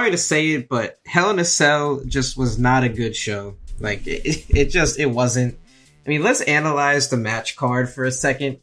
sorry to say it, but Hell in a Cell just was not a good show. Like it, it just it wasn't. I mean, let's analyze the match card for a second.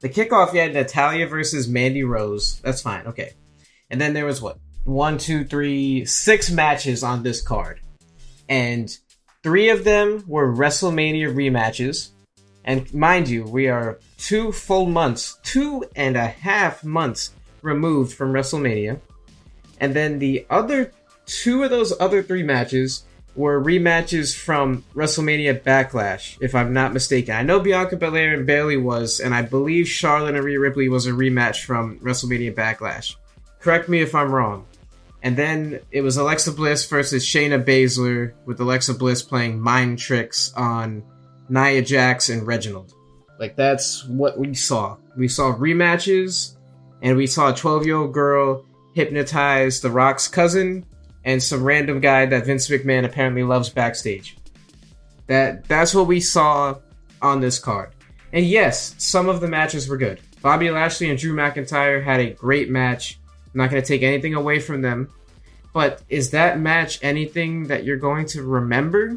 The kickoff, you had Natalya versus Mandy Rose. That's fine, okay. And then there was what one, two, three, six matches on this card, and three of them were WrestleMania rematches. And mind you, we are two full months, two and a half months removed from WrestleMania. And then the other two of those other three matches were rematches from WrestleMania Backlash, if I'm not mistaken. I know Bianca Belair and Bayley was, and I believe Charlotte and Rhea Ripley was a rematch from WrestleMania Backlash. Correct me if I'm wrong. And then it was Alexa Bliss versus Shayna Baszler, with Alexa Bliss playing mind tricks on Nia Jax and Reginald. Like that's what we saw. We saw rematches, and we saw a 12 year old girl hypnotize The Rock's cousin and some random guy that Vince McMahon apparently loves backstage. That that's what we saw on this card. And yes, some of the matches were good. Bobby Lashley and Drew McIntyre had a great match. I'm not going to take anything away from them. But is that match anything that you're going to remember?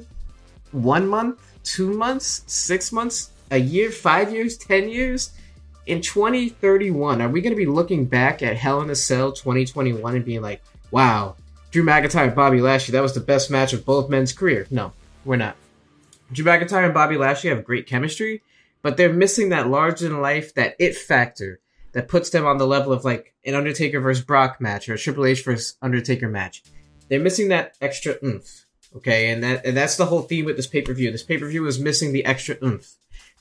One month, two months, six months, a year, five years, ten years? In 2031, are we going to be looking back at Hell in a Cell 2021 and being like, wow, Drew McIntyre and Bobby Lashley, that was the best match of both men's career? No, we're not. Drew McIntyre and Bobby Lashley have great chemistry, but they're missing that larger than life, that it factor that puts them on the level of like an Undertaker versus Brock match or a Triple H versus Undertaker match. They're missing that extra oomph. Okay, and that and that's the whole theme with this pay per view. This pay per view was missing the extra oomph.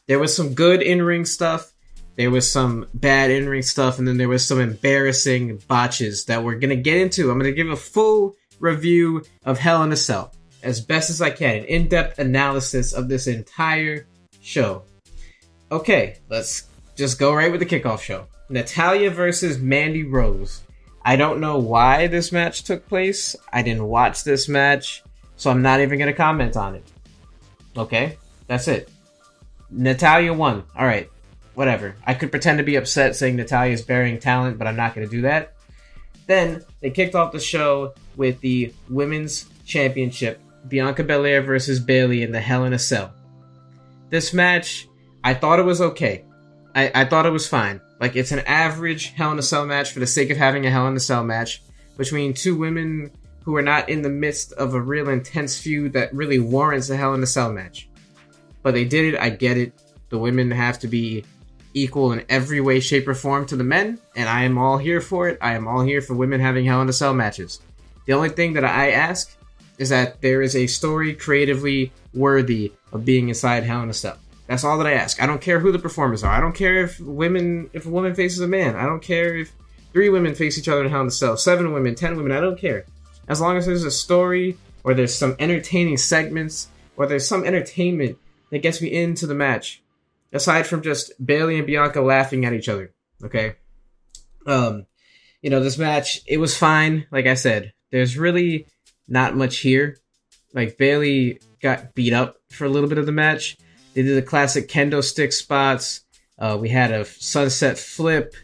There was some good in ring stuff. There was some bad in ring stuff, and then there was some embarrassing botches that we're gonna get into. I'm gonna give a full review of Hell in a Cell as best as I can, an in depth analysis of this entire show. Okay, let's just go right with the kickoff show. Natalya versus Mandy Rose. I don't know why this match took place. I didn't watch this match, so I'm not even going to comment on it. Okay, that's it. Natalya won. All right, whatever. I could pretend to be upset saying Natalya is burying talent, but I'm not going to do that. Then they kicked off the show with the women's championship Bianca Belair versus Bayley in the Hell in a Cell. This match, I thought it was okay. I, I thought it was fine. Like it's an average Hell in a Cell match for the sake of having a Hell in a Cell match between two women who are not in the midst of a real intense feud that really warrants a Hell in a Cell match. But they did it. I get it. The women have to be equal in every way, shape, or form to the men, and I am all here for it. I am all here for women having Hell in a Cell matches. The only thing that I ask is that there is a story creatively worthy of being inside Hell in a Cell. That's all that I ask. I don't care who the performers are. I don't care if women, if a woman faces a man. I don't care if three women face each other in Hell in a Cell, seven women, ten women. I don't care. As long as there's a story or there's some entertaining segments or there's some entertainment that gets me into the match, aside from just Bayley and Bianca laughing at each other. Okay. Um, you know, this match, it was fine. Like I said, there's really not much here. Like Bayley got beat up for a little bit of the match. They did the classic kendo stick spots. Uh, we had a sunset flip.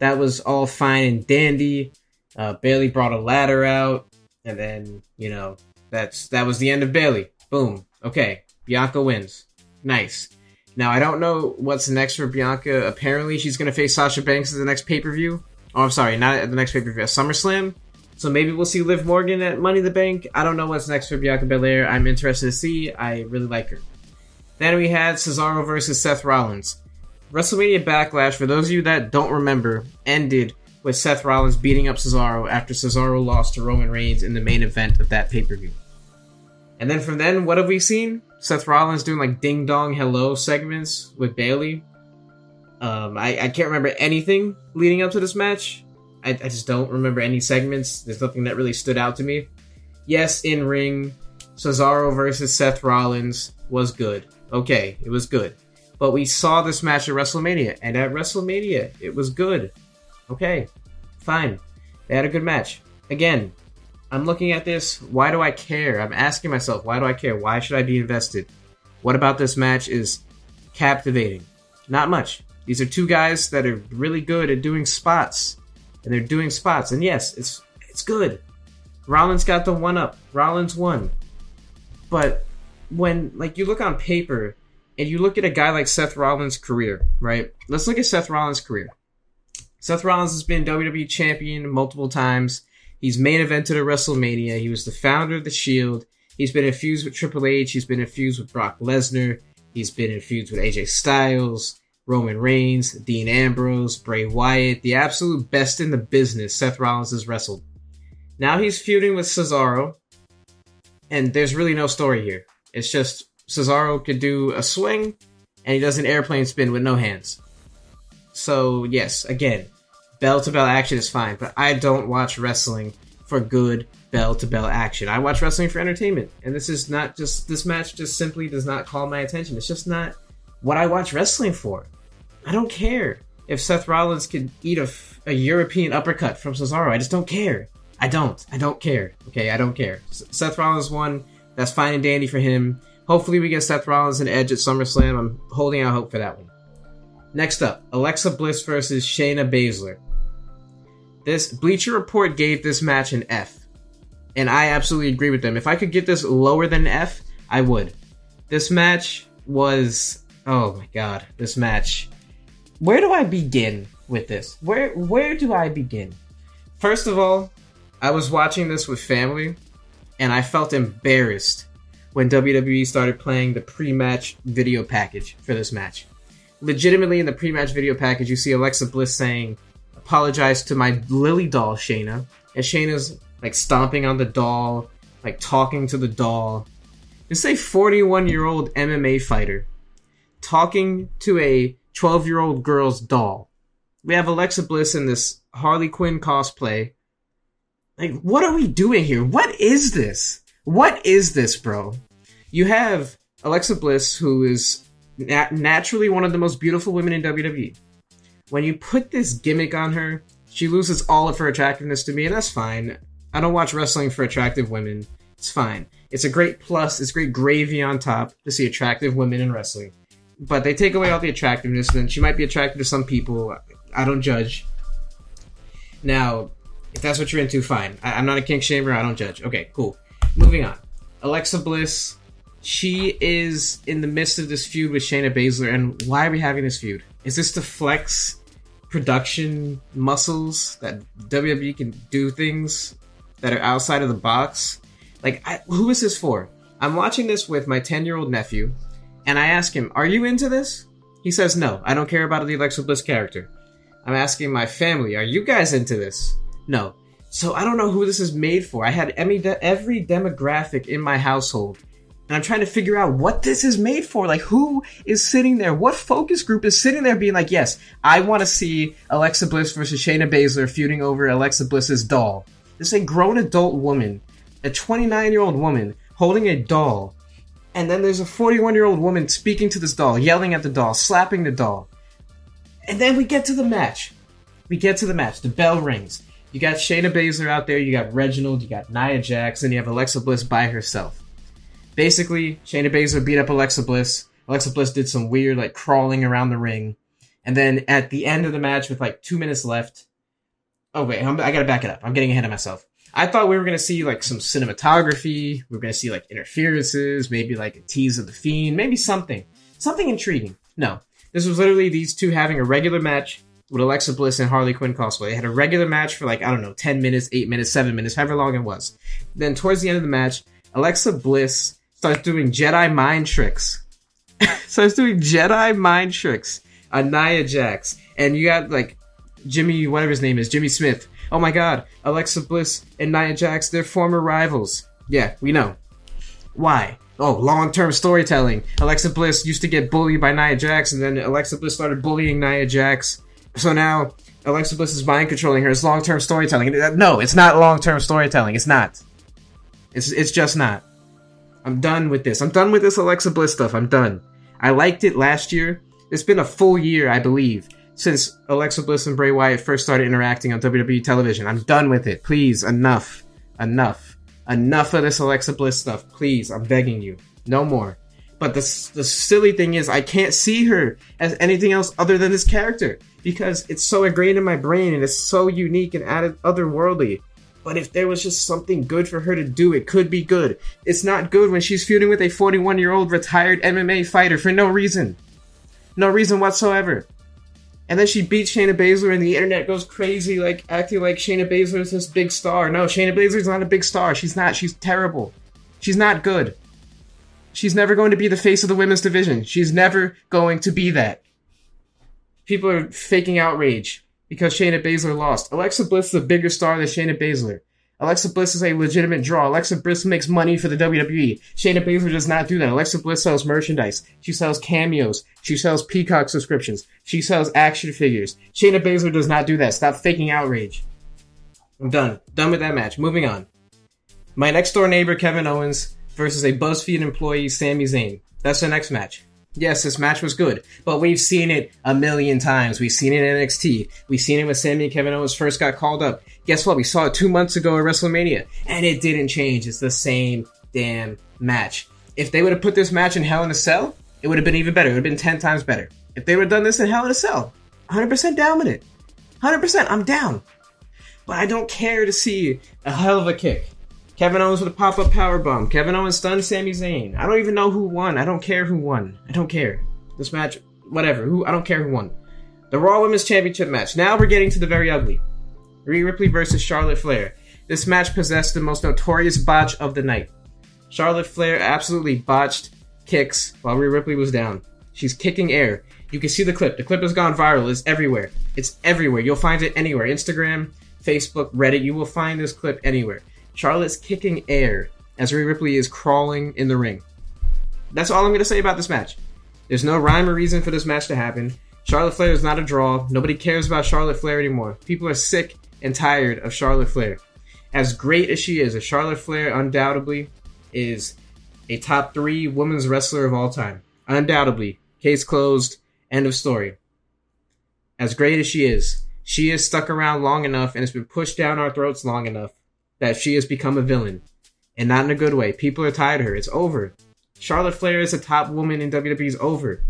That was all fine and dandy. Uh, Bayley brought a ladder out, and then you know that's that was the end of Bayley. Boom. Okay, Bianca wins. Nice. Now I don't know what's next for Bianca. Apparently she's gonna face Sasha Banks at the next pay per view. Oh, I'm sorry, not at the next pay per view. At SummerSlam. So maybe we'll see Liv Morgan at Money in the Bank. I don't know what's next for Bianca Belair. I'm interested to see. I really like her. Then we had Cesaro versus Seth Rollins. WrestleMania Backlash, for those of you that don't remember, ended with Seth Rollins beating up Cesaro after Cesaro lost to Roman Reigns in the main event of that pay per view. And then from then, what have we seen? Seth Rollins doing like ding dong hello segments with Bayley. Um, I, I can't remember anything leading up to this match. I, I just don't remember any segments. There's nothing that really stood out to me. Yes, in ring, Cesaro versus Seth Rollins was good. Okay, it was good. But we saw this match at WrestleMania, and at WrestleMania, it was good. Okay, fine. They had a good match. Again, I'm looking at this. Why do I care? I'm asking myself, why do I care? Why should I be invested? What about this match is captivating? Not much. These are two guys that are really good at doing spots, and they're doing spots. And yes, it's it's good. Rollins got the one up. Rollins won. But when like you look on paper and you look at a guy like Seth Rollins' career, right? Let's look at Seth Rollins' career. Seth Rollins has been WWE champion multiple times. He's main evented at WrestleMania. He was the founder of the Shield. He's been infused with Triple H. He's been infused with Brock Lesnar. He's been infused with AJ Styles, Roman Reigns, Dean Ambrose, Bray Wyatt, the absolute best in the business Seth Rollins has wrestled. Now he's feuding with Cesaro, and there's really no story here. It's just Cesaro could do a swing, and he does an airplane spin with no hands. So, yes, again, bell to bell action is fine, but I don't watch wrestling for good bell to bell action. I watch wrestling for entertainment, and this is not just, this match just simply does not call my attention. It's just not what I watch wrestling for. I don't care if Seth Rollins could eat a, a European uppercut from Cesaro. I just don't care. I don't. I don't care. Okay, I don't care. S- Seth Rollins won. That's fine and dandy for him. Hopefully, we get Seth Rollins and Edge at SummerSlam. I'm holding out hope for that one. Next up, Alexa Bliss versus Shayna Baszler. This Bleacher Report gave this match an F, and I absolutely agree with them. If I could get this lower than F, I would. This match was oh my god, this match. Where do I begin with this? Where where do I begin? First of all, I was watching this with family, and I felt embarrassed when WWE started playing the pre-match video package for this match. Legitimately, in the pre-match video package, you see Alexa Bliss saying, "Apologize to my Lily doll, Shayna," and Shayna's like stomping on the doll, like talking to the doll. It's a 41-year-old MMA fighter talking to a 12-year-old girl's doll. We have Alexa Bliss in this Harley Quinn cosplay. Like, what are we doing here? What is this? What is this, bro? You have Alexa Bliss, who is nat- naturally one of the most beautiful women in WWE. When you put this gimmick on her, she loses all of her attractiveness to me, and that's fine. I don't watch wrestling for attractive women. It's fine. It's a great plus. It's great gravy on top to see attractive women in wrestling. But they take away all the attractiveness, then she might be attractive to some people. I don't judge. Now, if that's what you're into, fine. I- I'm not a kink shamer. I don't judge. Okay, cool. Moving on. Alexa Bliss. She is in the midst of this feud with Shayna Baszler, and why are we having this feud? Is this to flex production muscles that WWE can do things that are outside of the box? Like, I, who is this for? I'm watching this with my 10 year old nephew, and I ask him, Are you into this? He says, No, I don't care about the Alexa Bliss character. I'm asking my family, Are you guys into this? No. So I don't know who this is made for. I had every, every demographic in my household, and I'm trying to figure out what this is made for. Like, who is sitting there? What focus group is sitting there being like, yes, I want to see Alexa Bliss versus Shayna Baszler feuding over Alexa Bliss's doll. This is a grown adult woman, a 29 year old woman, holding a doll. And then there's a 41 year old woman speaking to this doll, yelling at the doll, slapping the doll. And then we get to the match. We get to the match. The bell rings. You got Shayna Baszler out there, you got Reginald, you got Nia Jax, and you have Alexa Bliss by herself. Basically, Shayna Baszler beat up Alexa Bliss. Alexa Bliss did some weird, like, crawling around the ring. And then at the end of the match, with like two minutes left. Oh, wait, I'm, I gotta back it up. I'm getting ahead of myself. I thought we were gonna see, like, some cinematography. We were gonna see, like, interferences, maybe, like, a tease of the Fiend, maybe something. Something intriguing. No. This was literally these two having a regular match with Alexa Bliss and Harley Quinn cosplay. They had a regular match for like, I don't know, 10 minutes, 8 minutes, 7 minutes, however long it was. Then towards the end of the match, Alexa Bliss starts doing Jedi mind tricks. starts doing Jedi mind tricks on Nia Jax. And you got like Jimmy, whatever his name is, Jimmy Smith. Oh my god, Alexa Bliss and Nia Jax, they're former rivals. Yeah, we know. Why? Oh, long term storytelling. Alexa Bliss used to get bullied by Nia Jax, and then Alexa Bliss started bullying Nia Jax. So now Alexa Bliss is mind controlling her. It's long term storytelling. No, it's not long term storytelling. It's not. It's it's just not. I'm done with this. I'm done with this Alexa Bliss stuff. I'm done. I liked it last year. It's been a full year, I believe, since Alexa Bliss and Bray Wyatt first started interacting on WWE television. I'm done with it. Please, enough. Enough. Enough of this Alexa Bliss stuff. Please, I'm begging you. No more. But the, the silly thing is, I can't see her as anything else other than this character because it's so ingrained in my brain and it's so unique and added otherworldly. But if there was just something good for her to do, it could be good. It's not good when she's feuding with a 41 year old retired MMA fighter for no reason. No reason whatsoever. And then she beats Shayna Baszler, and the internet goes crazy, like acting like Shayna Baszler is this big star. No, Shayna Baszler's not a big star. She's not. She's terrible. She's not good. She's never going to be the face of the women's division. She's never going to be that. People are faking outrage because Shayna Baszler lost. Alexa Bliss is a bigger star than Shayna Baszler. Alexa Bliss is a legitimate draw. Alexa Bliss makes money for the WWE. Shayna Baszler does not do that. Alexa Bliss sells merchandise. She sells cameos. She sells Peacock subscriptions. She sells action figures. Shayna Baszler does not do that. Stop faking outrage. I'm done. Done with that match. Moving on. My next door neighbor, Kevin Owens, versus a BuzzFeed employee, Sami Zayn. That's the next match. Yes, this match was good, but we've seen it a million times. We've seen it in NXT. We've seen it when Sami and Kevin Owens first got called up. Guess what? We saw it two months ago at WrestleMania, and it didn't change. It's the same damn match. If they would have put this match in Hell in a Cell, it would have been even better. It would have been 10 times better. If they would have done this in Hell in a Cell, 100% down with it. 100%, I'm down. But I don't care to see a Helluva Kick. Kevin Owens with a pop up power bomb. Kevin Owens stunned Sami Zayn. I don't even know who won. I don't care who won. I don't care. This match, whatever. Who? I don't care who won. The Raw Women's Championship match. Now we're getting to the very ugly. Rhea Ripley versus Charlotte Flair. This match possessed the most notorious botch of the night. Charlotte Flair absolutely botched kicks while Rhea Ripley was down. She's kicking air. You can see the clip. The clip has gone viral. It's everywhere. It's everywhere. You'll find it anywhere. Instagram, Facebook, Reddit. You will find this clip anywhere. Charlotte's kicking air as Rhea Ripley is crawling in the ring. That's all I'm going to say about this match. There's no rhyme or reason for this match to happen. Charlotte Flair is not a draw. Nobody cares about Charlotte Flair anymore. People are sick and tired of Charlotte Flair. As great as she is, as Charlotte Flair undoubtedly is a top three women's wrestler of all time. Undoubtedly. Case closed. End of story. As great as she is, she is stuck around long enough and has been pushed down our throats long enough that she has become a villain. And not in a good way. People are tired of her. It's over. Charlotte Flair is a top woman in WWE's over.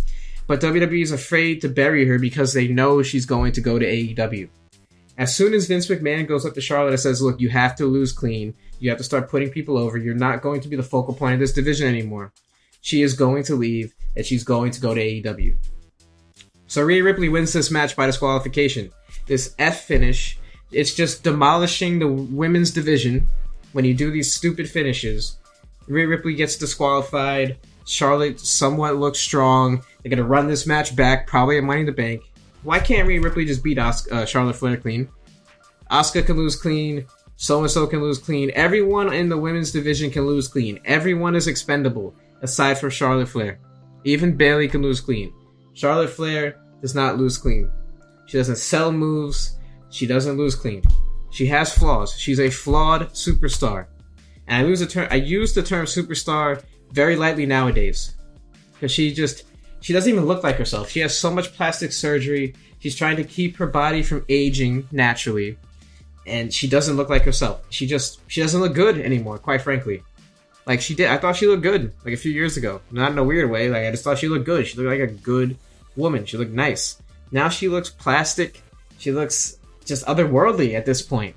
But WWE is afraid to bury her because they know she's going to go to AEW. As soon as Vince McMahon goes up to Charlotte and says, Look, you have to lose clean. You have to start putting people over. You're not going to be the focal point of this division anymore. She is going to leave and she's going to go to AEW. So Rhea Ripley wins this match by disqualification. This F finish it's just demolishing the women's division when you do these stupid finishes. Rhea Ripley gets disqualified. Charlotte somewhat looks strong. They're gonna run this match back, probably at Money in the Bank. Why can't Rhea Ripley just beat Os- uh, Charlotte Flair clean? Asuka can lose clean. So and so can lose clean. Everyone in the women's division can lose clean. Everyone is expendable aside from Charlotte Flair. Even Bayley can lose clean. Charlotte Flair does not lose clean. She doesn't sell moves. She doesn't lose clean. She has flaws. She's a flawed superstar. And I use the term I use the term superstar very lightly nowadays. Because she just she doesn't even look like herself. She has so much plastic surgery. She's trying to keep her body from aging naturally. And she doesn't look like herself. She just she doesn't look good anymore, quite frankly. Like she did I thought she looked good like a few years ago. Not in a weird way. Like I just thought she looked good. She looked like a good woman. She looked nice. Now she looks plastic. She looks just otherworldly at this point.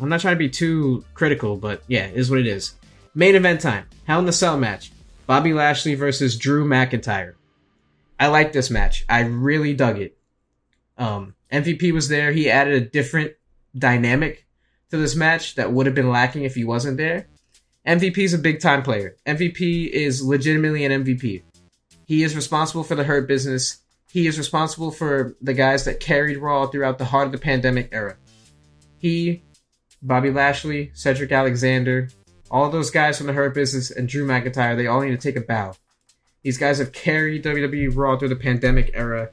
I'm not trying to be too critical, but yeah, it is what it is. Main event time. Hell in the Cell match. Bobby Lashley versus Drew McIntyre. I like this match. I really dug it. Um, MVP was there. He added a different dynamic to this match that would have been lacking if he wasn't there. MVP is a big time player. MVP is legitimately an MVP. He is responsible for the Hurt Business. He is responsible for the guys that carried Raw throughout the heart of the pandemic era. He, Bobby Lashley, Cedric Alexander, all those guys from the Hurt Business, and Drew McIntyre, they all need to take a bow. These guys have carried WWE Raw through the pandemic era,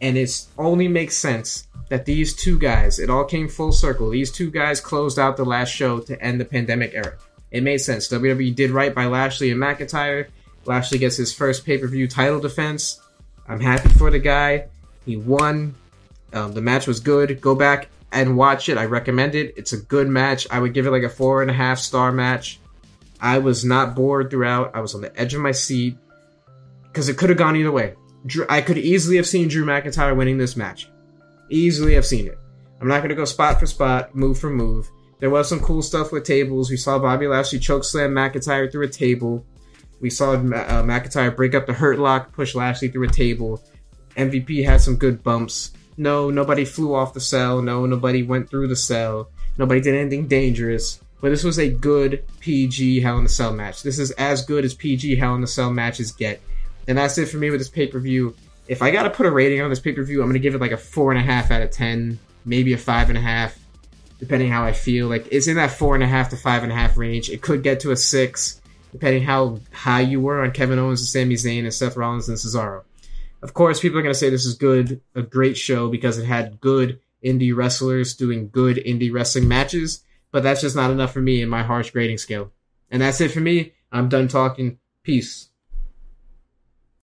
and it only makes sense that these two guys, it all came full circle. These two guys closed out the last show to end the pandemic era. It made sense. WWE did right by Lashley and McIntyre. Lashley gets his first pay per view title defense. I'm happy for the guy. He won. Um, the match was good. Go back and watch it. I recommend it. It's a good match. I would give it like a four and a half star match. I was not bored throughout. I was on the edge of my seat because it could have gone either way. Drew, I could easily have seen Drew McIntyre winning this match. Easily have seen it. I'm not going to go spot for spot, move for move, There was some cool stuff with tables. We saw Bobby Lashley choke slam McIntyre through a table. We saw uh, McIntyre break up the Hurt Lock, push Lashley through a table. MVP had some good bumps. No, nobody flew off the cell. No, nobody went through the cell. Nobody did anything dangerous. But this was a good PG Hell in a Cell match. This is as good as PG Hell in a Cell matches get. And that's it for me with this pay per view. If I gotta put a rating on this pay per view, I'm gonna give it like a four and a half out of ten, maybe a five and a half, depending how I feel. Like it's in that four and a half to five and a half range. It could get to a six, depending how high you were on Kevin Owens and Sami Zayn and Seth Rollins and Cesaro. Of course, people are gonna say this is good, a great show because it had good indie wrestlers doing good indie wrestling matches, but that's just not enough for me in my harsh grading scale. And that's it for me. I'm done talking. Peace.